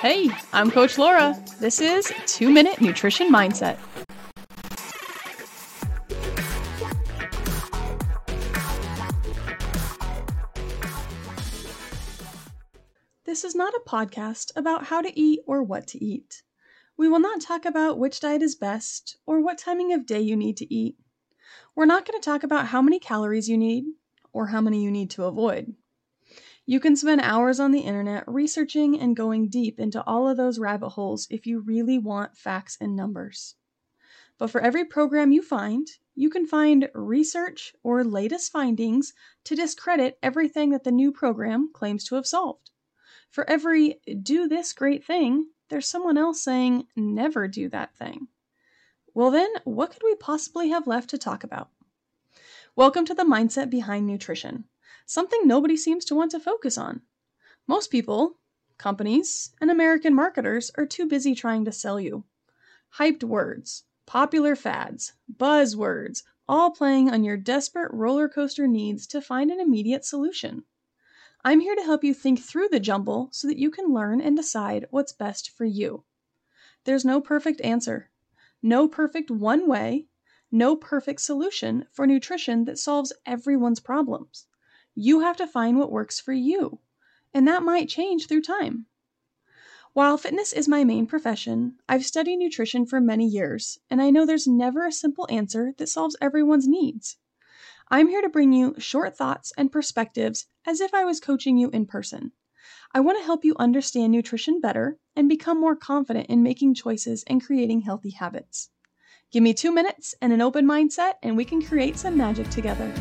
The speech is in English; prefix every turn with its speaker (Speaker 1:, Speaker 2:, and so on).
Speaker 1: Hey, I'm Coach Laura. This is Two Minute Nutrition Mindset. This is not a podcast about how to eat or what to eat. We will not talk about which diet is best or what timing of day you need to eat. We're not going to talk about how many calories you need or how many you need to avoid. You can spend hours on the internet researching and going deep into all of those rabbit holes if you really want facts and numbers. But for every program you find, you can find research or latest findings to discredit everything that the new program claims to have solved. For every do this great thing, there's someone else saying never do that thing. Well, then, what could we possibly have left to talk about? Welcome to the mindset behind nutrition something nobody seems to want to focus on. Most people, companies, and American marketers are too busy trying to sell you. Hyped words, popular fads, buzzwords, all playing on your desperate roller coaster needs to find an immediate solution. I'm here to help you think through the jumble so that you can learn and decide what's best for you. There's no perfect answer, no perfect one way, no perfect solution for nutrition that solves everyone's problems. You have to find what works for you, and that might change through time. While fitness is my main profession, I've studied nutrition for many years, and I know there's never a simple answer that solves everyone's needs. I'm here to bring you short thoughts and perspectives as if I was coaching you in person. I want to help you understand nutrition better and become more confident in making choices and creating healthy habits. Give me two minutes and an open mindset, and we can create some magic together.